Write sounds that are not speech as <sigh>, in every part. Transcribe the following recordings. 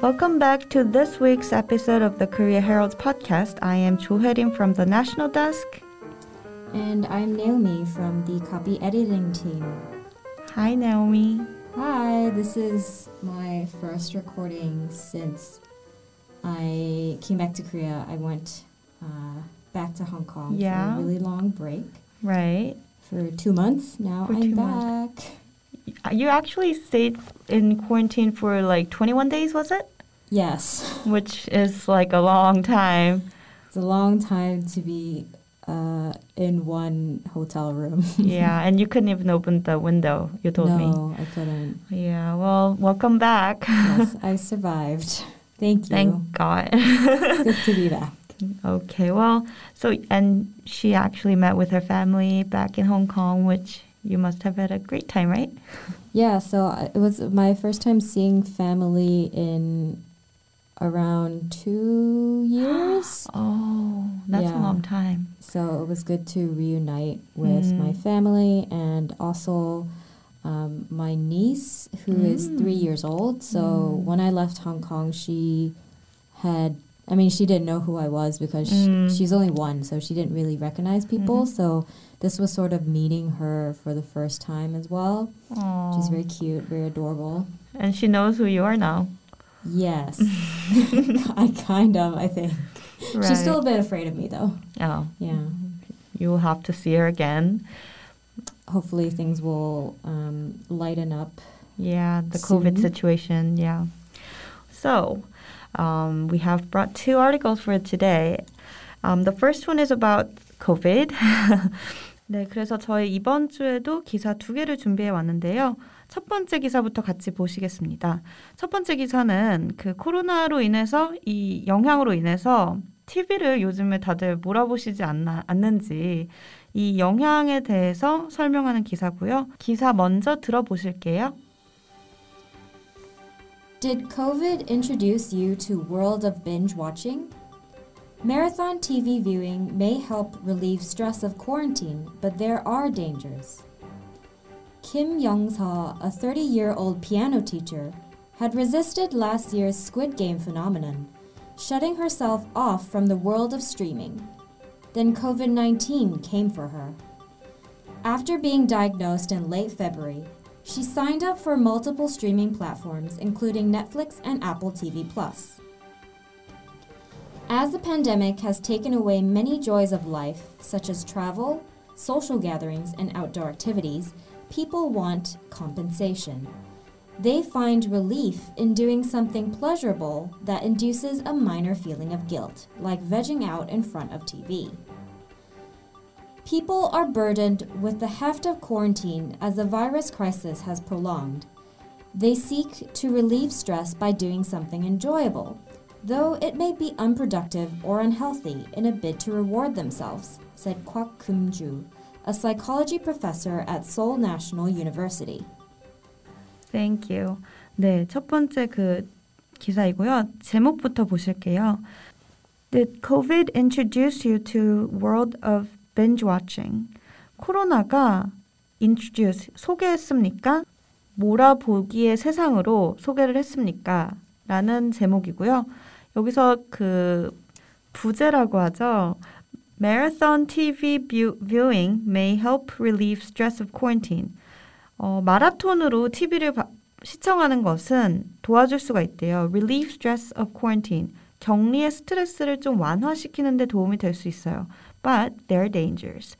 Welcome back to this week's episode of the Korea Herald's podcast. I am Cho Hyerim from the National Desk. And I'm Naomi from the copy editing team. Hi, Naomi. Hi, this is my first recording since I came back to Korea. I went uh, back to Hong Kong Yeah. for a really long break Right. for two months. Now For I'm back. months. You actually stayed in quarantine for like 21 days, was it? Yes, Which is like a long time. it's a long time to be uh, in one hotel room. <laughs> Yeah, and you couldn't even open the window, you told me. no, I couldn't. Yeah, well, welcome back. Yes, <laughs> I survived. Thank you. Thank God. Good to be back. <laughs> okay, well, so, and she actually met with her family back in Hong Kong, which you must have had a great time, right? Yeah, so it was my first time seeing family in around two years. <gasps> Oh, that's a long time. So it was good to reunite with Mm. my family and also um, my niece, who is Mm. three years old. So Mm. when I left Hong Kong, she had, I mean, she didn't know who I was because Mm. she, she's only one, so she didn't really recognize people. Mhm. So this was sort of meeting her for the first time as well. Oh. She's very cute, very adorable. And she knows who you are now. Yes. <laughs> <laughs> I kind of, I think. Right. She's still a bit afraid of me though. Oh, Yeah. you'll have to see her again. Hopefully things will um, lighten up. Yeah, the COVID situation. Yeah. So, um, we have brought two articles for today. Um, the first one is about COVID. <laughs> 네, 그래서 저희 이번 주에도 기사 두 개를 준비해 왔는데요. 첫 번째 기사부터 같이 보시겠습니다. 첫 번째 기사는 그 코로나로 인해서 이 영향으로 인해서 TV를 요즘에 다들 몰아보시지 않나, 않는지 이 영향에 대해서 설명하는 기사고요. 기사 먼저 들어보실게요. Did COVID introduce you to world of binge watching? Marathon TV viewing may help relieve stress of quarantine, but there are dangers. Kim Young-sa, a 30-year-old piano teacher, had resisted last year's Squid Game phenomenon, shutting herself off from the world of streaming. Then COVID-19 came for her. After being diagnosed in late February, she signed up for multiple streaming platforms, including Netflix and Apple TV. As the pandemic has taken away many joys of life, such as travel, social gatherings, and outdoor activities, people want compensation. They find relief in doing something pleasurable that induces a minor feeling of guilt, like vegging out in front of TV. People are burdened with the heft of quarantine as the virus crisis has prolonged. They seek to relieve stress by doing something enjoyable, though it may be unproductive or unhealthy in a bid to reward themselves, said Kwak Kum-ju, a psychology professor at Seoul National University. Thank you. 네, 첫 번째 그 기사이고요. 제목부터 보실게요. Did COVID introduce you to world of binge watching? 코로나가 introduce 소개했습니까? 몰아보기의 세상으로 소개를 했습니까? 라는 제목이고요. 여기서 그 부제라고 하죠. Marathon TV view- viewing may help relieve stress of quarantine. 어, 마라톤으로 TV를 시청하는 것은 도와줄 수가 있대요. Relieve stress of quarantine. 격리의 스트레스를 좀 완화시키는 데 도움이 될 수 있어요. But there are dangers.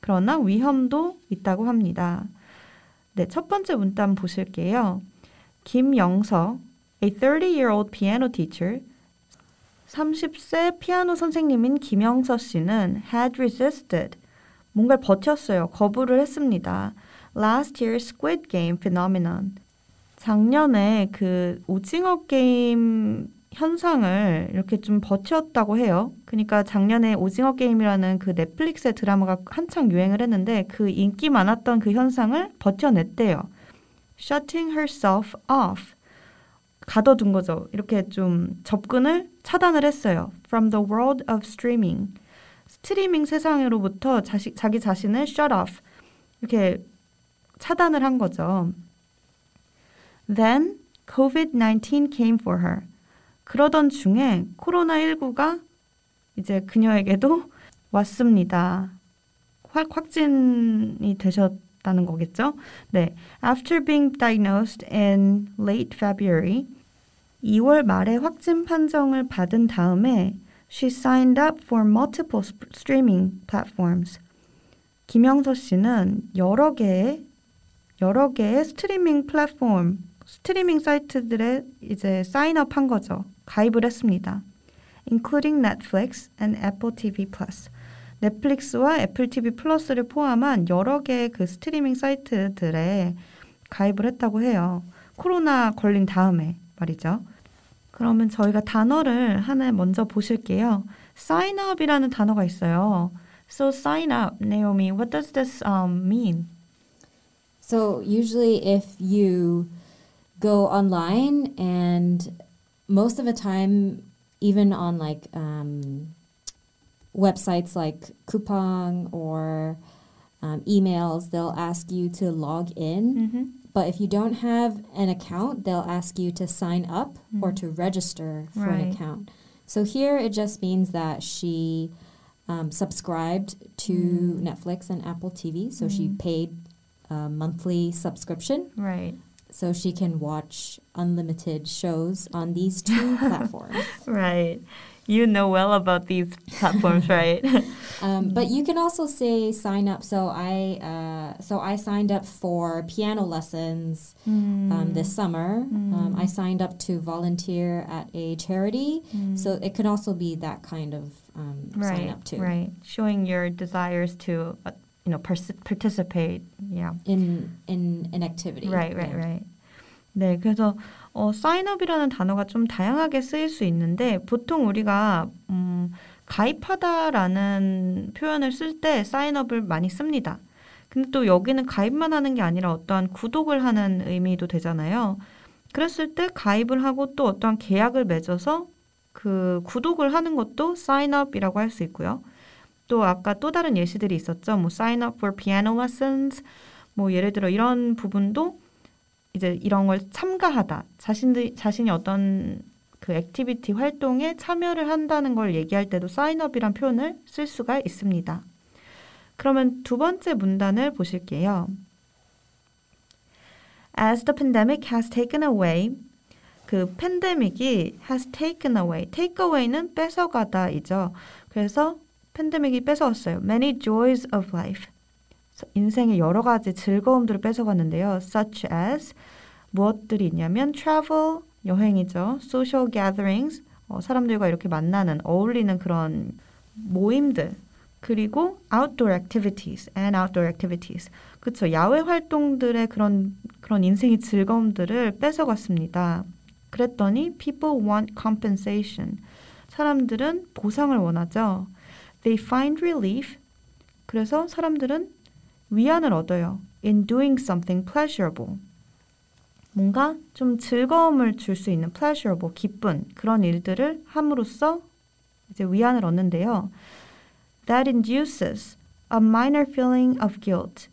그러나 위험도 있다고 합니다. 네, 첫 번째 문단 보실게요. 김영서, a 30-year-old piano teacher, 30세 피아노 선생님인 김영서 씨는 had resisted, 뭔가를 버텼어요. 거부를 했습니다. Last year's Squid Game phenomenon. 작년에 그 오징어 게임 현상을 이렇게 좀 버텼다고 해요. 그러니까 작년에 오징어 게임이라는 그 넷플릭스의 드라마가 한창 유행을 했는데 그 인기 많았던 그 현상을 버텨냈대요. Shutting herself off. 가둬둔 거죠. 이렇게 좀 접근을 차단을 했어요. From the world of streaming. 스트리밍 세상으로부터 자시, 자기 자신을 shut off. 이렇게 차단을 한 거죠. Then COVID-19 came for her. 그러던 중에 코로나19가 이제 그녀에게도 <laughs> 왔습니다. 확, 확진이 되셨다는 거겠죠? 네. After being diagnosed in late February, 2월 말에 확진 판정을 받은 다음에 she signed up for multiple streaming platforms. 김영서 씨는 여러 개의 여러 개의 스트리밍 플랫폼, 스트리밍 사이트들에 이제 사인업 한 거죠. 가입을 했습니다. including Netflix and Apple TV Plus. 넷플릭스와 애플 TV 플러스를 포함한 여러 개의 그 스트리밍 사이트들에 가입을 했다고 해요. 코로나 걸린 다음에 말이죠. 그러면 저희가 단어를 하나 먼저 보실게요. sign up이라는 단어가 있어요. So sign up, Naomi. What does this um, mean? So usually if you go online and most of the time even on like um, websites like Coupang or um, emails, they'll ask you to log in. Mm-hmm. But if you don't have an account, they'll ask you to sign up mm. or to register for right. an account. So here it just means that she um, subscribed to mm. Netflix and Apple TV. So mm. she paid a monthly subscription. Right. So she can watch unlimited shows on these two <laughs> platforms. Right. You know well about these platforms, <laughs> right? <laughs> um, but you can also say sign up. So I uh, so I signed up for piano lessons mm. um, this summer. Mm. Um, I signed up to volunteer at a charity. Mm. So it can also be that kind of um, right, sign up too. Right, showing your desires to uh, you know participate. Yeah. In in an activity. Right, right, yeah. right. 네, 그래서 어, 사인업이라는 단어가 좀 다양하게 쓰일 수 있는데 보통 우리가 음, 가입하다라는 표현을 쓸 때 사인업을 많이 씁니다. 근데 또 여기는 가입만 하는 게 아니라 어떠한 구독을 하는 의미도 되잖아요. 그랬을 때 가입을 하고 또 어떠한 계약을 맺어서 그 구독을 하는 것도 sign up이라고 할 수 있고요. 또 아까 또 다른 예시들이 있었죠. 뭐 sign up for piano lessons 뭐 예를 들어 이런 부분도 이제 이런 걸 참가하다. 자신들 자신이 어떤 그 activity 활동에 참여를 한다는 걸 얘기할 때도 sign up이란 표현을 쓸 수가 있습니다. 그러면 두 번째 문단을 보실게요. As the pandemic has taken away 그 팬데믹이 has taken away. take away는 뺏어가다이죠. 그래서 팬데믹이 뺏어왔어요. many joys of life. 인생의 여러 가지 즐거움들을 뺏어갔는데요. such as 무엇들이 있냐면 travel 여행이죠. social gatherings 어, 사람들과 이렇게 만나는 어울리는 그런 모임들 그리고 outdoor activities and outdoor activities 그렇죠. 야외 활동들의 그런 그런 인생의 즐거움들을 뺏어갔습니다. 그랬더니 people want compensation 사람들은 보상을 원하죠. They find relief 그래서 사람들은 위안을 얻어요. In doing something pleasurable. 뭔가 좀 즐거움을 줄 수 있는 pleasure, 뭐 기쁜 그런 일들을 함으로써 이제 위안을 얻는데요. That induces a minor feeling of guilt.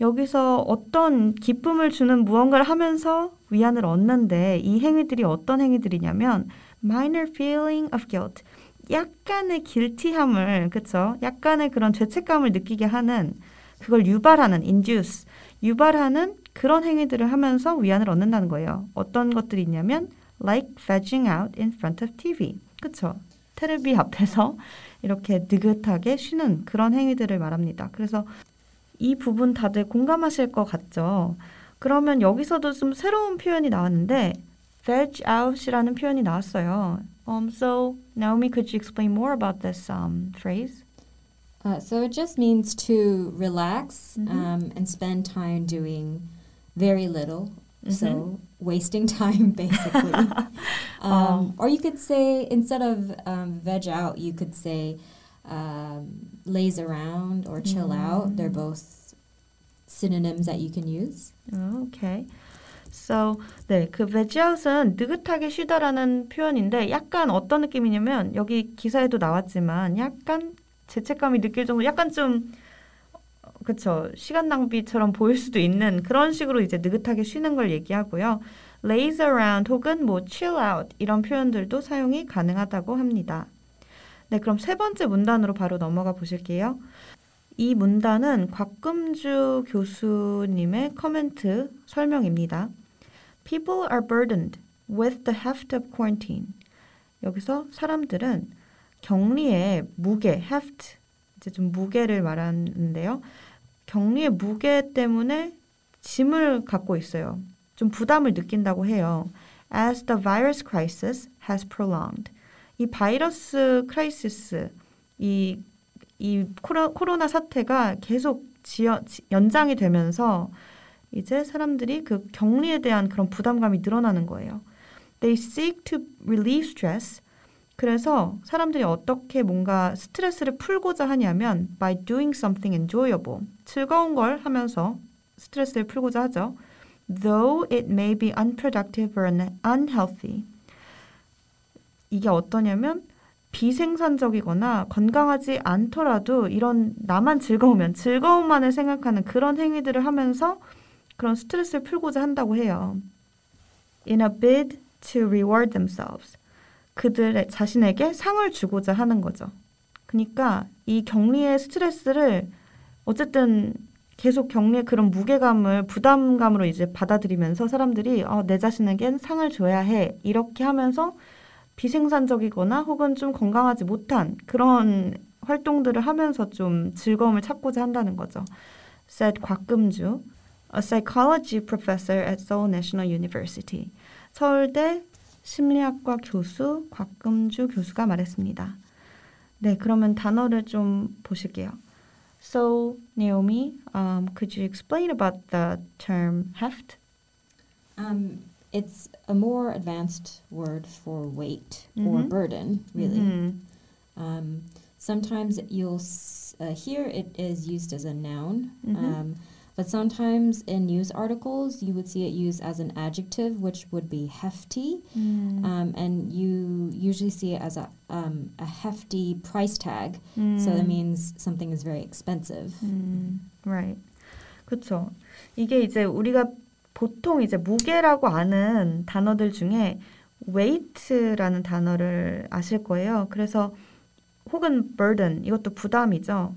여기서 어떤 기쁨을 주는 무언가를 하면서 위안을 얻는데 이 행위들이 어떤 행위들이냐면 minor feeling of guilt. 약간의 길티함을 그쵸? 약간의 그런 죄책감을 느끼게 하는 그걸 유발하는 induce 유발하는 그런 행위들을 하면서 위안을 얻는다는 거예요. 어떤 것들이 있냐면 like vegging out in front of TV. 그쵸? 테레비 <laughs> 앞에서 이렇게 느긋하게 쉬는 그런 행위들을 말합니다. 그래서 이 부분 다들 공감하실 것 같죠? 그러면 여기서도 좀 새로운 표현이 나왔는데 veg out이라는 표현이 나왔어요. Um, so Naomi, could you explain more about this um, phrase? Uh, so it just means to relax mm-hmm. um, and spend time doing very little. Mm-hmm. So wasting <laughs> time basically. <laughs> um, um, or you could say instead of um, veg out, you could say um, laze around or chill mm. out. They're both synonyms that you can use. Oh, okay. So, 네, 그 veg out은 느긋하게 쉬다라는 표현인데 약간 어떤 느낌이냐면 여기 기사에도 나왔지만 약간 죄책감이 느낄 정도 약간 좀 그쵸 시간 낭비처럼 보일 수도 있는 그런 식으로 이제 느긋하게 쉬는 걸 얘기하고요. laze around 혹은 뭐 chill out 이런 표현들도 사용이 가능하다고 합니다. 네, 그럼 세 번째 문단으로 바로 넘어가 보실게요. 이 문단은 곽금주 교수님의 커멘트 설명입니다. People are burdened with the heft of quarantine. 여기서 사람들은 격리의 무게, heft, 이제 좀 무게를 말하는데요. 격리의 무게 때문에 짐을 갖고 있어요. 좀 부담을 느낀다고 해요. As the virus crisis has prolonged. 이 virus crisis, 이, 이 코로, 코로나 사태가 계속 지연, 연장이 되면서 이제 사람들이 그 격리에 대한 그런 부담감이 늘어나는 거예요. They seek to relieve stress. 그래서 사람들이 어떻게 뭔가 스트레스를 풀고자 하냐면 by doing something enjoyable. 즐거운 걸 하면서 스트레스를 풀고자 하죠. Though it may be unproductive or unhealthy. 이게 어떠냐면 비생산적이거나 건강하지 않더라도 이런 나만 즐거우면 즐거움만을 생각하는 그런 행위들을 하면서 그런 스트레스를 풀고자 한다고 해요. In a bid to reward themselves. 그들의 자신에게 상을 주고자 하는 거죠. 그러니까 이 격리의 스트레스를 어쨌든 계속 격리의 그런 무게감을 부담감으로 이제 받아들이면서 사람들이 어, 내 자신에겐 상을 줘야 해 이렇게 하면서 비생산적이거나 혹은 좀 건강하지 못한 그런 활동들을 하면서 좀 즐거움을 찾고자 한다는 거죠. said 곽금주, a psychology professor at Seoul National University. 서울대 심리학과 교수 곽금주 교수가 말했습니다. 네, 그러면 단어를 좀 보실게요. So, Naomi, um, could you explain about the term heft? Um, it's a more advanced word for weight or Mhm. burden, really. 음, Um, sometimes you'll s- uh, hear it is used as a noun, Mhm. um, But sometimes in news articles you would see it used as an adjective, which would be hefty, 음, um, and you usually see it as a um, a hefty price tag. 음, So that means something is very expensive. 음, right. 그렇죠. 이게 이제 우리가 보통 이제 무게라고 아는 단어들 중에 weight라는 단어를 아실 거예요. 그래서 혹은 burden 이것도 부담이죠.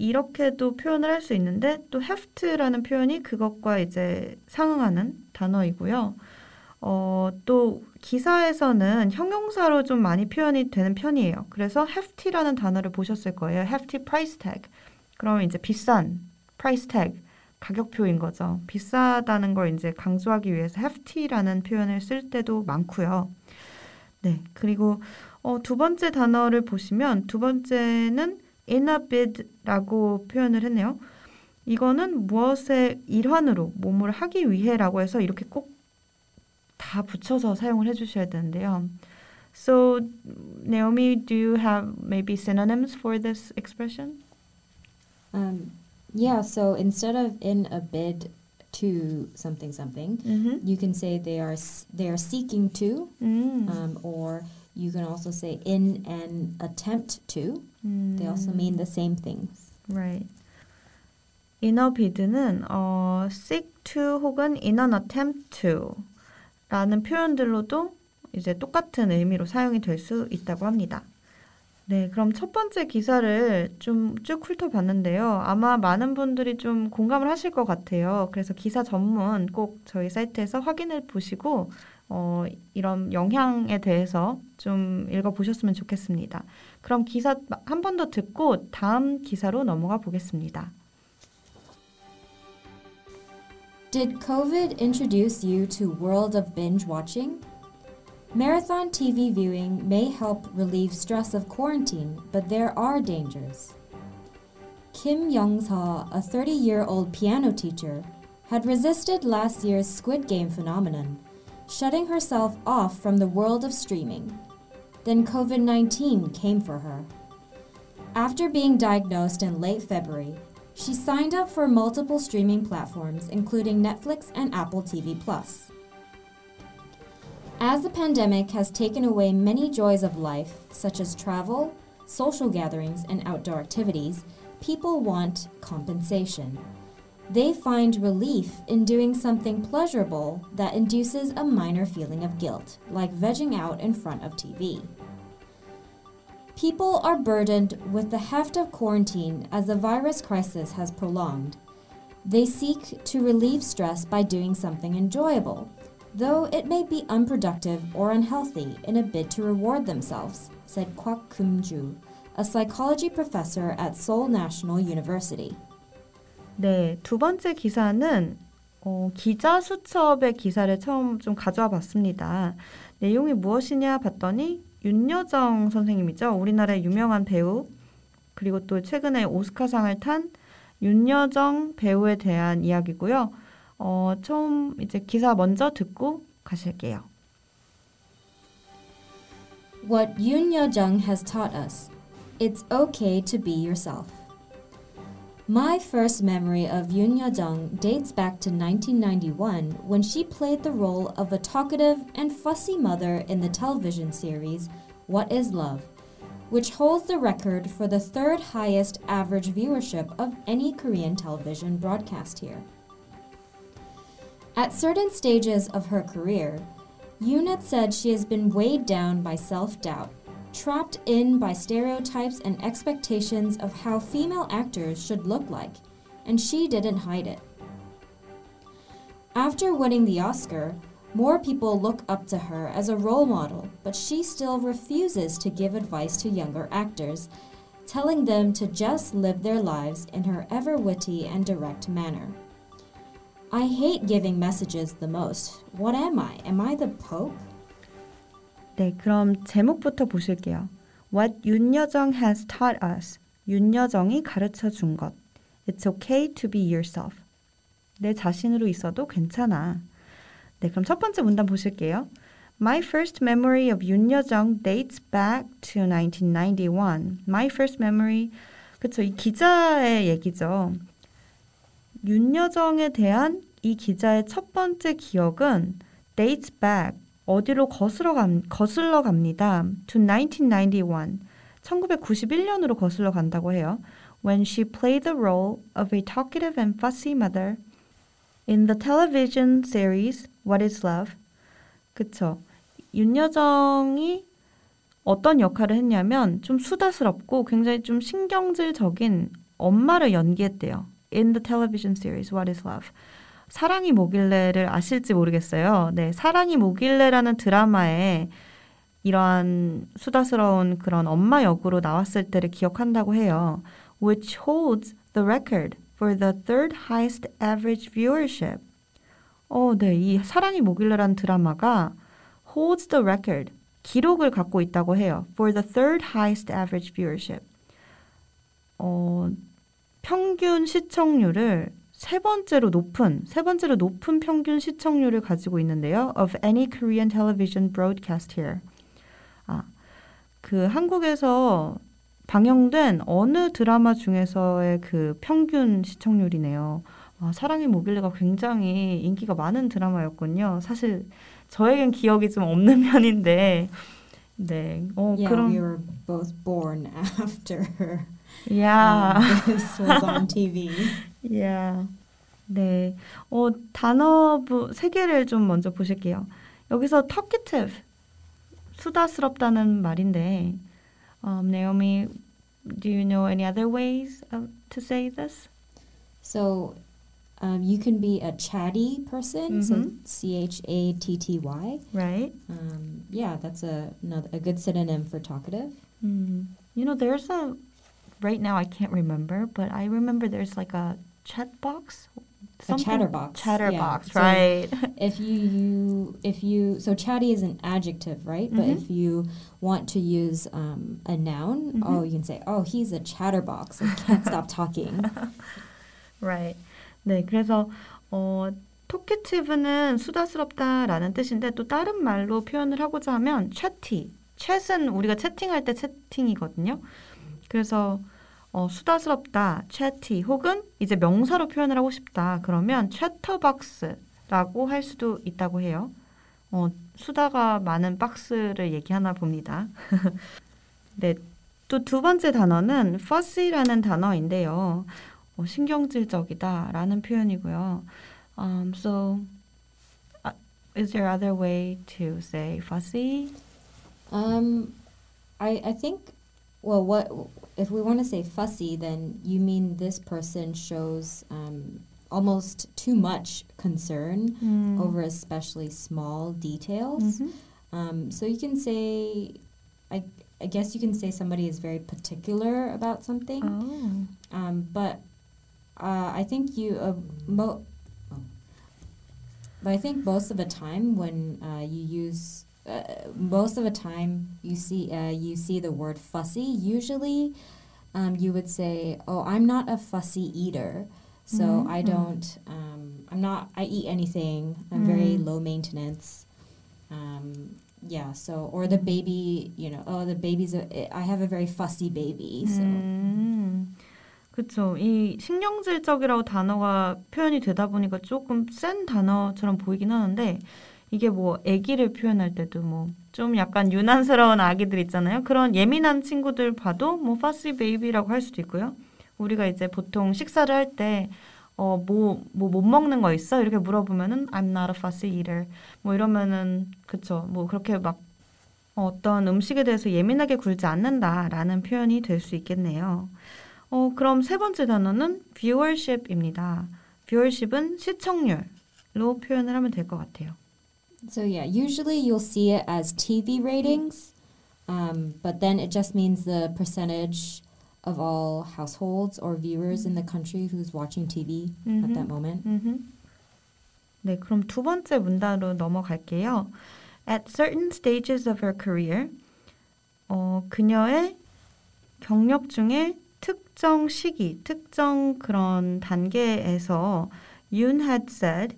이렇게도 표현을 할 수 있는데 또 heft라는 표현이 그것과 이제 상응하는 단어이고요. 어, 또 기사에서는 형용사로 좀 많이 표현이 되는 편이에요. 그래서 hefty라는 단어를 보셨을 거예요. hefty price tag. 그러면 이제 비싼 price tag 가격표인 거죠. 비싸다는 걸 이제 강조하기 위해서 hefty라는 표현을 쓸 때도 많고요. 네, 그리고 어, 두 번째 단어를 보시면 두 번째는 in a bid라고 표현을 했네요. 이거는 무엇의 일환으로 몸을 하기 위해라고 해서 이렇게 꼭 다 붙여서 사용을 해주셔야 되는데요. So, Naomi, do you have maybe synonyms for this expression? Um, yeah. So instead of in a bid to something something, Mm-hmm. you can say they are they are seeking to, 음. um, or you can also say in an attempt to. 음. They also mean the same things. Right. inner bid는 어, seek to 혹은 in an attempt to 라는 표현들로도 이제 똑같은 의미로 사용이 될 수 있다고 합니다. 네, 그럼 첫 번째 기사를 좀 쭉 훑어봤는데요. 아마 많은 분들이 좀 공감을 하실 것 같아요. 그래서 기사 전문 꼭 저희 사이트에서 확인해 보시고 어, 이런 영향에 대해서 좀 읽어보셨으면 좋겠습니다. 그럼 기사 한 번 더 듣고 다음 기사로 넘어가 보겠습니다. Did COVID introduce you to world of binge watching? Marathon TV viewing may help relieve stress of quarantine, but there are dangers. Kim Young-sa, a 30-year-old piano teacher, had resisted last year's Squid Game phenomenon, shutting herself off from the world of streaming. Then COVID-19 came for her. After being diagnosed in late February, she signed up for multiple streaming platforms, including Netflix and Apple TV. As the pandemic has taken away many joys of life, such as travel, social gatherings, and outdoor activities, people want compensation. They find relief in doing something pleasurable that induces a minor feeling of guilt, like vegging out in front of TV. People are burdened with the heft of quarantine as the virus crisis has prolonged. They seek to relieve stress by doing something enjoyable, though it may be unproductive or unhealthy in a bid to reward themselves, said Kwak Kum-ju, a psychology professor at Seoul National University. 네, 두 번째 기사는 어, 기자 수첩의 기사를 처음 좀 가져와 봤습니다. 내용이 무엇이냐 봤더니 윤여정 선생님이죠. 우리나라의 유명한 배우 그리고 또 최근에 오스카상을 탄 윤여정 배우에 대한 이야기고요. 어, 처음 이제 기사 먼저 듣고 가실게요. What Yoon Yo-jung has taught us. It's okay to be yourself. My first memory of Yoon Yo-jung dates back to 1991 when she played the role of a talkative and fussy mother in the television series What is Love, which holds the record for the third highest average viewership of any Korean television broadcast here. At certain stages of her career, Yoon had said she has been weighed down by self doubt trapped in by stereotypes and expectations of how female actors should look like, and she didn't hide it. After winning the Oscar, more people look up to her as a role model, but she still refuses to give advice to younger actors, telling them to just live their lives in her ever witty and direct manner. I hate giving messages the most. What am I? Am I the Pope? 네, 그럼 제목부터 보실게요. What 윤여정 has taught us. 윤여정이 가르쳐 준 것. It's okay to be yourself. 내 자신으로 있어도 괜찮아. 네, 그럼 첫 번째 문단 보실게요. My first memory of 윤여정 dates back to 1991. My first memory. 그쵸, 이 기자의 얘기죠. 윤여정에 대한 이 기자의 첫 번째 기억은 dates back. 어디로 거슬러, 감, 거슬러 갑니다. To 1991. 1991년으로 거슬러 간다고 해요. When she played the role of a talkative and fussy mother in the television series What is Love. 그쵸. 윤여정이 어떤 역할을 했냐면 좀 수다스럽고 굉장히 좀 신경질적인 엄마를 연기했대요. In the television series What is Love. 사랑이 뭐길래를 아실지 모르겠어요. 네, 사랑이 뭐길래라는 드라마에 이러한 수다스러운 그런 엄마 역으로 나왔을 때를 기억한다고 해요. Which holds the record for the third highest average viewership. 어, 네, 이 사랑이 뭐길래라는 드라마가 holds the record 기록을 갖고 있다고 해요. For the third highest average viewership. 어, 평균 시청률을 세 번째로 높은 세 번째로 높은 평균 시청률을 가지고 있는데요. Of any Korean television broadcast here. 아, 그 한국에서 방영된 어느 드라마 중에서의 그 평균 시청률이네요. 아, 사랑의 모길래가 굉장히 인기가 많은 드라마였군요. 사실 저에겐 기억이 좀 없는 <laughs> 편인데, 네. 어, yeah, 그럼, we were both born <laughs> after 야, um, this was on TV. 야, 네. 어, 단어부 세 개를 좀 먼저 보실게요. 여기서 talkative, 수다스럽다는 말인데, um, Naomi, do you know any other ways of, to say this? So um, you can be a chatty person, so Mhm. C H A T T Y. Right? Um, yeah, that's a another, a good synonym for talkative. Mm. You know, there's a right now I can't remember, but I remember there's like a chat box, A chatterbox, chatterbox, yeah. So right? <laughs> If you, you if you so chatty is an adjective, right? But Mhm. if you want to use um, a noun, Mhm. oh, you can say, oh, he's a chatterbox. Like, can't stop talking. <laughs> right. 네, 그래서 어 토키티브는 수다스럽다라는 뜻인데 또 다른 말로 표현을 하고자 하면 chatty. chat은 우리가 채팅할 때 채팅이거든요. 그래서 어, 수다스럽다, chatty 혹은 이제 명사로 표현을 하고 싶다. 그러면 chatterbox라고 할 수도 있다고 해요. 어, 수다가 많은 박스를 얘기하나 봅니다. <laughs> 네, 또 두 번째 단어는 fussy라는 단어인데요. 뭐 신경질적이다라는 표현이고요. Um, so, uh, is there other way to say fussy? Um, I I think. Well, what if we want to say fussy, then you mean this person shows um, almost too much concern mm. over especially small details. Mm-hmm. Um, so you can say, I, I guess you can say somebody is very particular about something. Oh. Um, but uh, I think you, uh, mo- oh. but I think most of the time when uh, you use uh, most of the time you see uh, you see the word fussy usually um, you would say oh I'm not a fussy eater so Mhm, I mm. don't um, I'm not I eat anything I'm very Mm. low maintenance um, yeah so or the baby you know oh the baby's a, I have a very fussy baby so 음, 그렇죠. 이 신경질적이라고 단어가 표현이 되다 보니까 조금 센 단어처럼 보이긴 하는데 이게 뭐 아기를 표현할 때도 뭐 좀 약간 유난스러운 아기들 있잖아요. 그런 예민한 친구들 봐도 뭐 fussy baby라고 할 수도 있고요. 우리가 이제 보통 식사를 할 때 어, 뭐, 뭐 못 먹는 거 있어? 이렇게 물어보면은 I'm not a fussy eater. 뭐 이러면은 그쵸. 뭐 그렇게 막 어떤 음식에 대해서 예민하게 굴지 않는다라는 표현이 될 수 있겠네요. 어, 그럼 세 번째 단어는 viewership입니다. viewership은 시청률로 표현을 하면 될 것 같아요. So yeah, usually you'll see it as TV ratings, um, but then it just means the percentage of all households or viewers in the country who's watching TV at that moment. 음흠. 네, 그럼 두 번째 문단으로 넘어갈게요. At certain stages of her career, 어, 그녀의 경력 중에 특정 시기, 특정 그런 단계에서 Yoon had said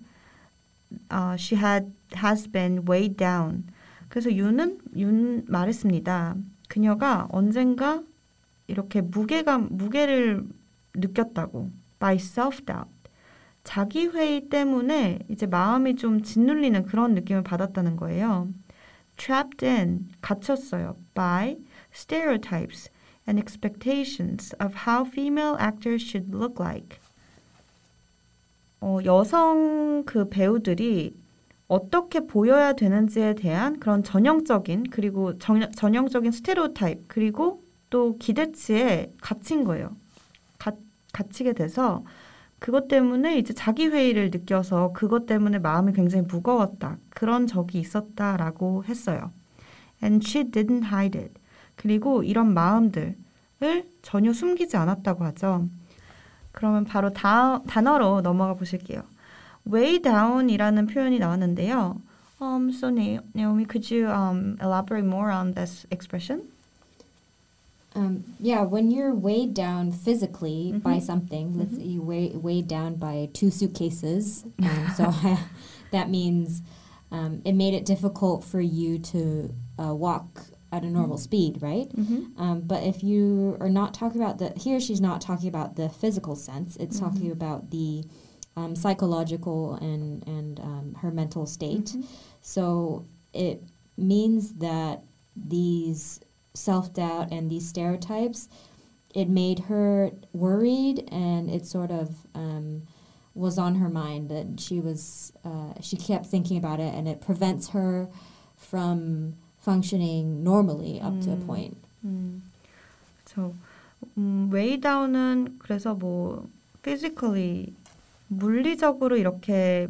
uh, she had has been weighed down. 그래서 윤은 윤 말했습니다. 그녀가 언젠가 이렇게 무게감 무게를 느꼈다고 by self doubt. 자기 회의 때문에 이제 마음이 좀 짓눌리는 그런 느낌을 받았다는 거예요. trapped in 갇혔어요. by stereotypes and expectations of how female actors should look like. 어, 여성 그 배우들이 어떻게 보여야 되는지에 대한 그런 전형적인 그리고 전, 전형적인 스테레오타입 그리고 또 기대치에 갇힌 거예요. 가, 갇히게 돼서 그것 때문에 이제 자기 회의를 느껴서 그것 때문에 마음이 굉장히 무거웠다. 그런 적이 있었다라고 했어요. And she didn't hide it. 그리고 이런 마음들을 전혀 숨기지 않았다고 하죠. 그러면 바로 다, 단어로 넘어가 보실게요. way down이라는 표현이 나왔는데요. Um, so Naomi, could you um, elaborate more on this expression? Um, yeah, when you're weighed down physically by Mhm. something, let's say you weigh, weighed down by two suitcases, um, so <laughs> <laughs> that means um, it made it difficult for you to uh, walk at a normal speed, right? Mm-hmm. Um, but if you are not talking about the here, she's not talking about the physical sense. It's talking Mhm. about the um, psychological and and um, her mental state. Mm-hmm. So it means that these self doubt and these stereotypes, it made her worried, and it sort of um, was on her mind that she was uh, she kept thinking about it, and it prevents her from functioning normally up to a Mm. point. 음, 그렇죠. 음, way down은 그래서 뭐 physically 물리적으로 이렇게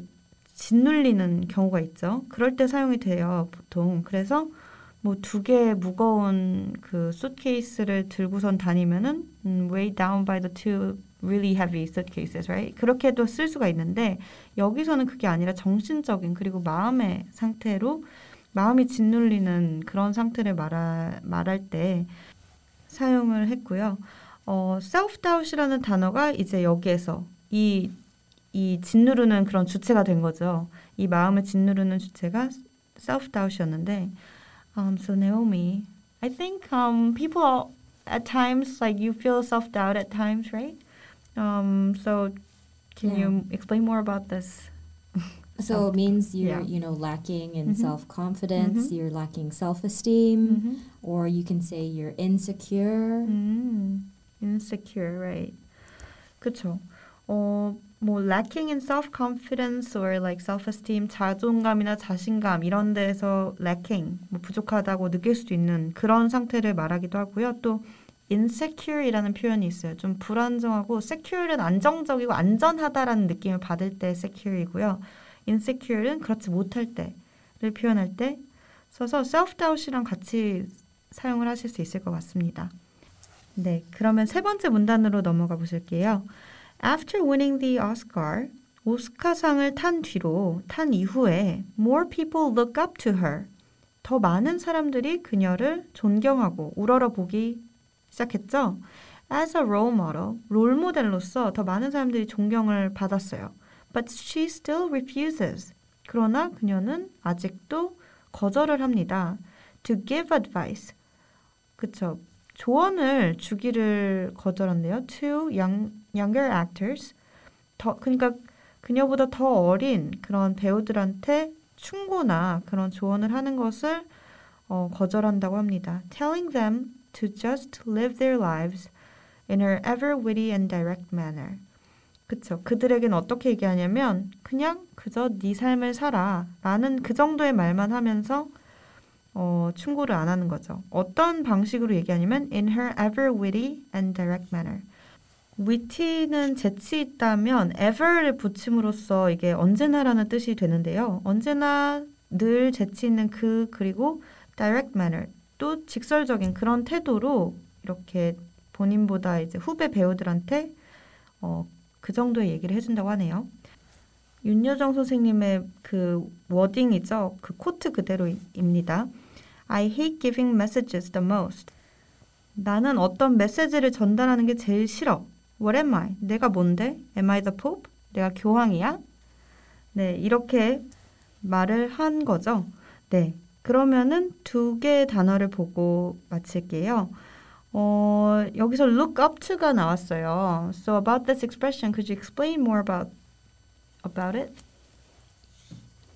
짓눌리는 경우가 있죠. 그럴 때 사용이 돼요, 보통. 그래서 뭐 두 개의 무거운 그 수트케이스를 들고선 다니면은 음, way down by the two really heavy suitcases, right? 그렇게도 쓸 수가 있는데 여기서는 그게 아니라 정신적인 그리고 마음의 상태로 마음이 짓눌리는 그런 상태를 말하, 말할 때 사용을 했고요. 어, self-doubt이라는 단어가 이제 여기에서 이, 이 짓누르는 그런 주체가 된 거죠. 이 마음을 짓누르는 주체가 self-doubt이었는데 um, so Naomi, I think um, people at times like you feel self-doubt at times, right? Um, so can Yeah. you explain more about this? <laughs> So it means you're, Yeah. you know, lacking in Mhm. self confidence, Mhm. you're lacking self esteem, Mm-hmm. or you can say you're insecure. 음, insecure, right. 그쵸. 어, 뭐 lacking in self-confidence or like self-esteem, 자존감이나 자신감 이런 데에서 lacking, 뭐 부족하다고 느낄 수도 있는 그런 상태를 말하기도 하고요. 또 insecure이라는 표현이 있어요. 좀 불안정하고 secure는 안정적이고 안전하다라는 느낌을 받을 때 secure이고요. insecure는 그렇지 못할 때를 표현할 때 써서 self-doubt이랑 같이 사용을 하실 수 있을 것 같습니다. 네, 그러면 세 번째 문단으로 넘어가 보실게요. After winning the Oscar, 오스카상을 탄 뒤로, 탄 이후에 more people look up to her. 더 많은 사람들이 그녀를 존경하고 우러러보기 시작했죠. As a role model, 롤 모델로서 더 많은 사람들이 존경을 받았어요. But she still refuses. 그러나 그녀는 아직도 거절을 합니다. To give advice. 그쵸. 조언을 주기를 거절한대요. To young, younger actors. 더, 그러니까 그녀보다 더 어린 그런 배우들한테 충고나 그런 조언을 하는 것을 어, 거절한다고 합니다. Telling them to just live their lives in her ever witty and direct manner. 그쵸. 그들에겐 어떻게 얘기하냐면 그냥 그저 네 삶을 살아 라는 그 정도의 말만 하면서 어, 충고를 안 하는 거죠. 어떤 방식으로 얘기하냐면 in her ever witty and direct manner. Witty는 재치 있다면 ever를 붙임으로써 이게 언제나라는 뜻이 되는데요. 언제나 늘 재치 있는 그 그리고 direct manner 또 직설적인 그런 태도로 이렇게 본인보다 이제 후배 배우들한테 어, 그 정도의 얘기를 해준다고 하네요. 윤여정 선생님의 그 워딩이죠. 그 코트 그대로입니다. I hate giving messages the most. 나는 어떤 메시지를 전달하는 게 제일 싫어. What am I? 내가 뭔데? Am I the Pope? 내가 교황이야? 네, 이렇게 말을 한 거죠. 네. 그러면은 두 개의 단어를 보고 마칠게요. 어, 여기서 look up to가 나왔어요. So about this expression, could you explain more about about it?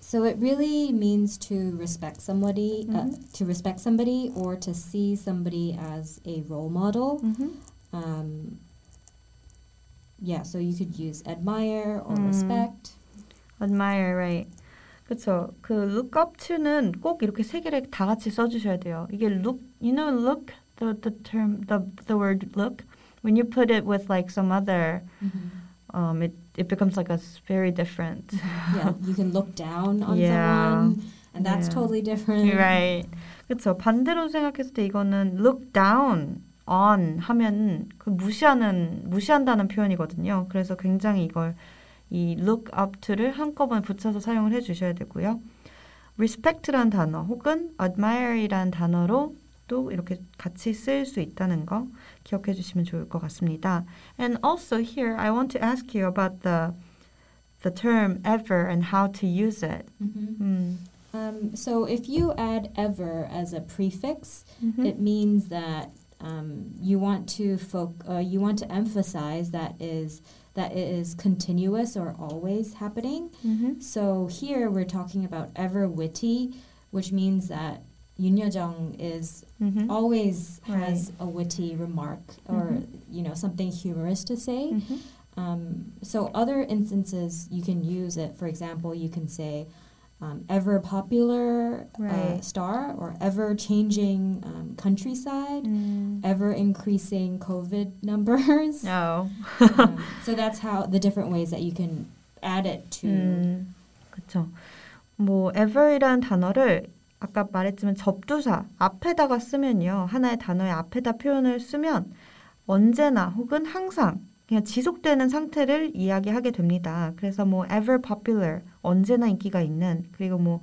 So it really means to respect somebody, uh, Mhm. to respect somebody, or to see somebody as a role model. Mm-hmm. Um, yeah, so you could use admire or Mm. respect. admire, right? 그렇죠. 그 look up to는 꼭 이렇게 세 개를 다 같이 써주셔야 돼요. 이게 look, you know, look the the term the the word look when you put it with like some other, um, it it becomes like a s- very different. <laughs> yeah, you can look down on Yeah. someone, and that's Yeah. totally different. right. 그렇죠. 반대로 생각했을 때 이거는 look down on 하면 그 무시하는 무시한다는 표현이거든요. 그래서 굉장히 이걸 이 look up to를 한꺼번에 붙여서 사용을 해 주셔야 되고요. respect란 단어 혹은 admire이란 단어로 또 이렇게 같이 쓸 수 있다는 거 기억해 주시면 좋을 것 같습니다. And also here I want to ask you about the the term ever and how to use it. Mhm. 음. Um, so if you add ever as a prefix, 음흠. it means that um, you want to foc- uh, you want to emphasize that is that it is continuous or always happening. Mm-hmm. So here we're talking about ever witty, which means that Yun is mm-hmm. always has a witty remark or mm-hmm. you know something humorous to say. Mm-hmm. Um, so other instances you can use it. For example, you can say. Um, ever popular uh, Right. star or ever changing um, countryside, 음. ever increasing COVID numbers. Oh. um, so that's how the different ways that you can add it to. 음, 그렇죠. 뭐 ever이라는 단어를 아까 말했지만 접두사 앞에다가 쓰면요. 하나의 단어의 앞에다 표현을 쓰면 언제나 혹은 항상 그냥 지속되는 상태를 이야기하게 됩니다. 그래서 뭐 ever popular 언제나 인기가 있는 그리고 뭐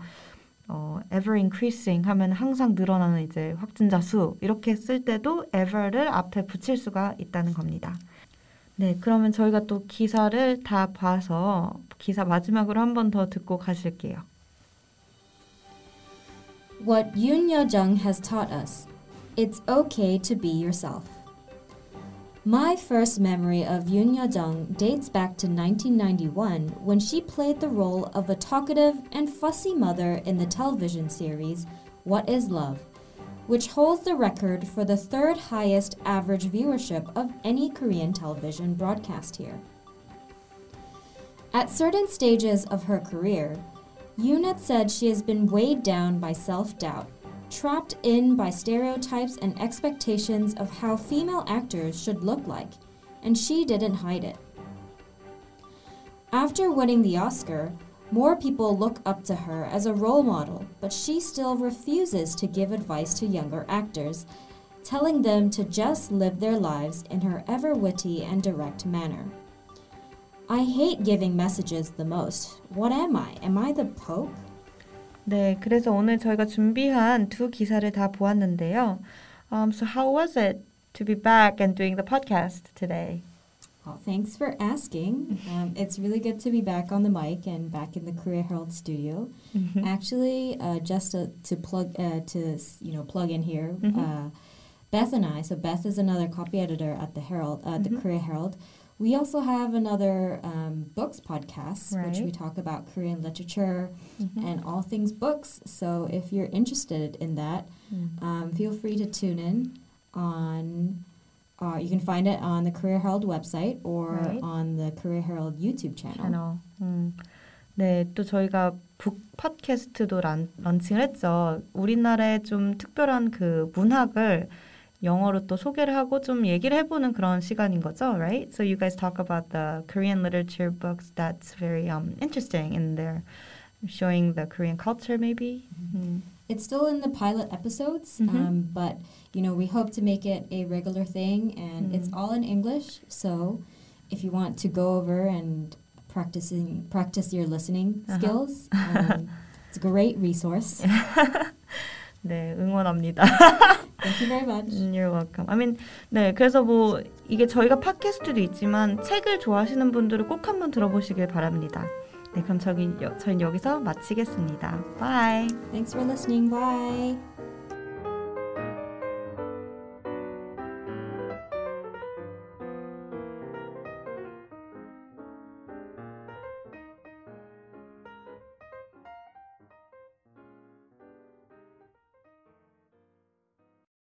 어, ever increasing 하면 항상 늘어나는 이제 확진자 수 이렇게 쓸 때도 ever를 앞에 붙일 수가 있다는 겁니다. 네, 그러면 저희가 또 기사를 다 봐서 기사 마지막으로 한 번 더 듣고 가실게요. What Yoon Jung has taught us it's okay to be yourself. My first memory of Yoon Jung dates back to 1991 when she played the role of a talkative and fussy mother in the television series What is Love, which holds the record for the third highest average viewership of any Korean television broadcast here. At certain stages of her career, Yoonut said she has been weighed down by self doubt, trapped in by stereotypes and expectations of how female actors should look like, and she didn't hide it. After winning the Oscar, more people look up to her as a role model, but she still refuses to give advice to younger actors, telling them to just live their lives in her ever witty and direct manner. I hate giving messages the most. What am I? Am I the Pope? 네, 그래서 오늘 저희가 준비한 두 기사를 다 보았는데요. Um, so how was it to be back and doing the podcast today? Well, thanks for asking. Um, it's really good to be back on the mic and back in the Korea Herald studio. Actually, uh, just to, to plug uh, to you know plug in here, Mhm. uh, Beth and I. So Beth is another copy editor at the Herald, uh, the Mhm. Korea Herald. We also have another um, books podcast, which we Right. talk about Korean literature Mhm. and all things books. So if you're interested in that, 음. um, feel free to tune in on. Uh, you can find it on the Career Herald website or Right. on the Career Herald YouTube channel. 채널. 음. 네, 또 저희가 북 팟캐스트도 란, 런칭을 했죠. 우리나라의 좀 특별한 그 문학을 영어로 또 소개를 하고 좀 얘기를 해보는 그런 시간인 거죠, right? So you guys talk about the Korean literature books that's very um, interesting in there, showing the Korean culture maybe. 음. It's still in the pilot episodes, Mhm. um, but you know we hope to make it a regular thing, and it's Mm. all in English. So if you want to go over and practicing practice your listening Uh-huh. skills, <laughs> um, it's a great resource. <laughs> 네, 응원합니다. <laughs> Thank you very much. You're welcome. I mean, 네, 그래서 뭐 이게 저희가 팟캐스트도 있지만 책을 좋아하시는 분들은 꼭 한번 들어보시길 바랍니다. 네, 그럼 저기 여, 저희는 여기서 마치겠습니다. Bye. Thanks for listening. Bye.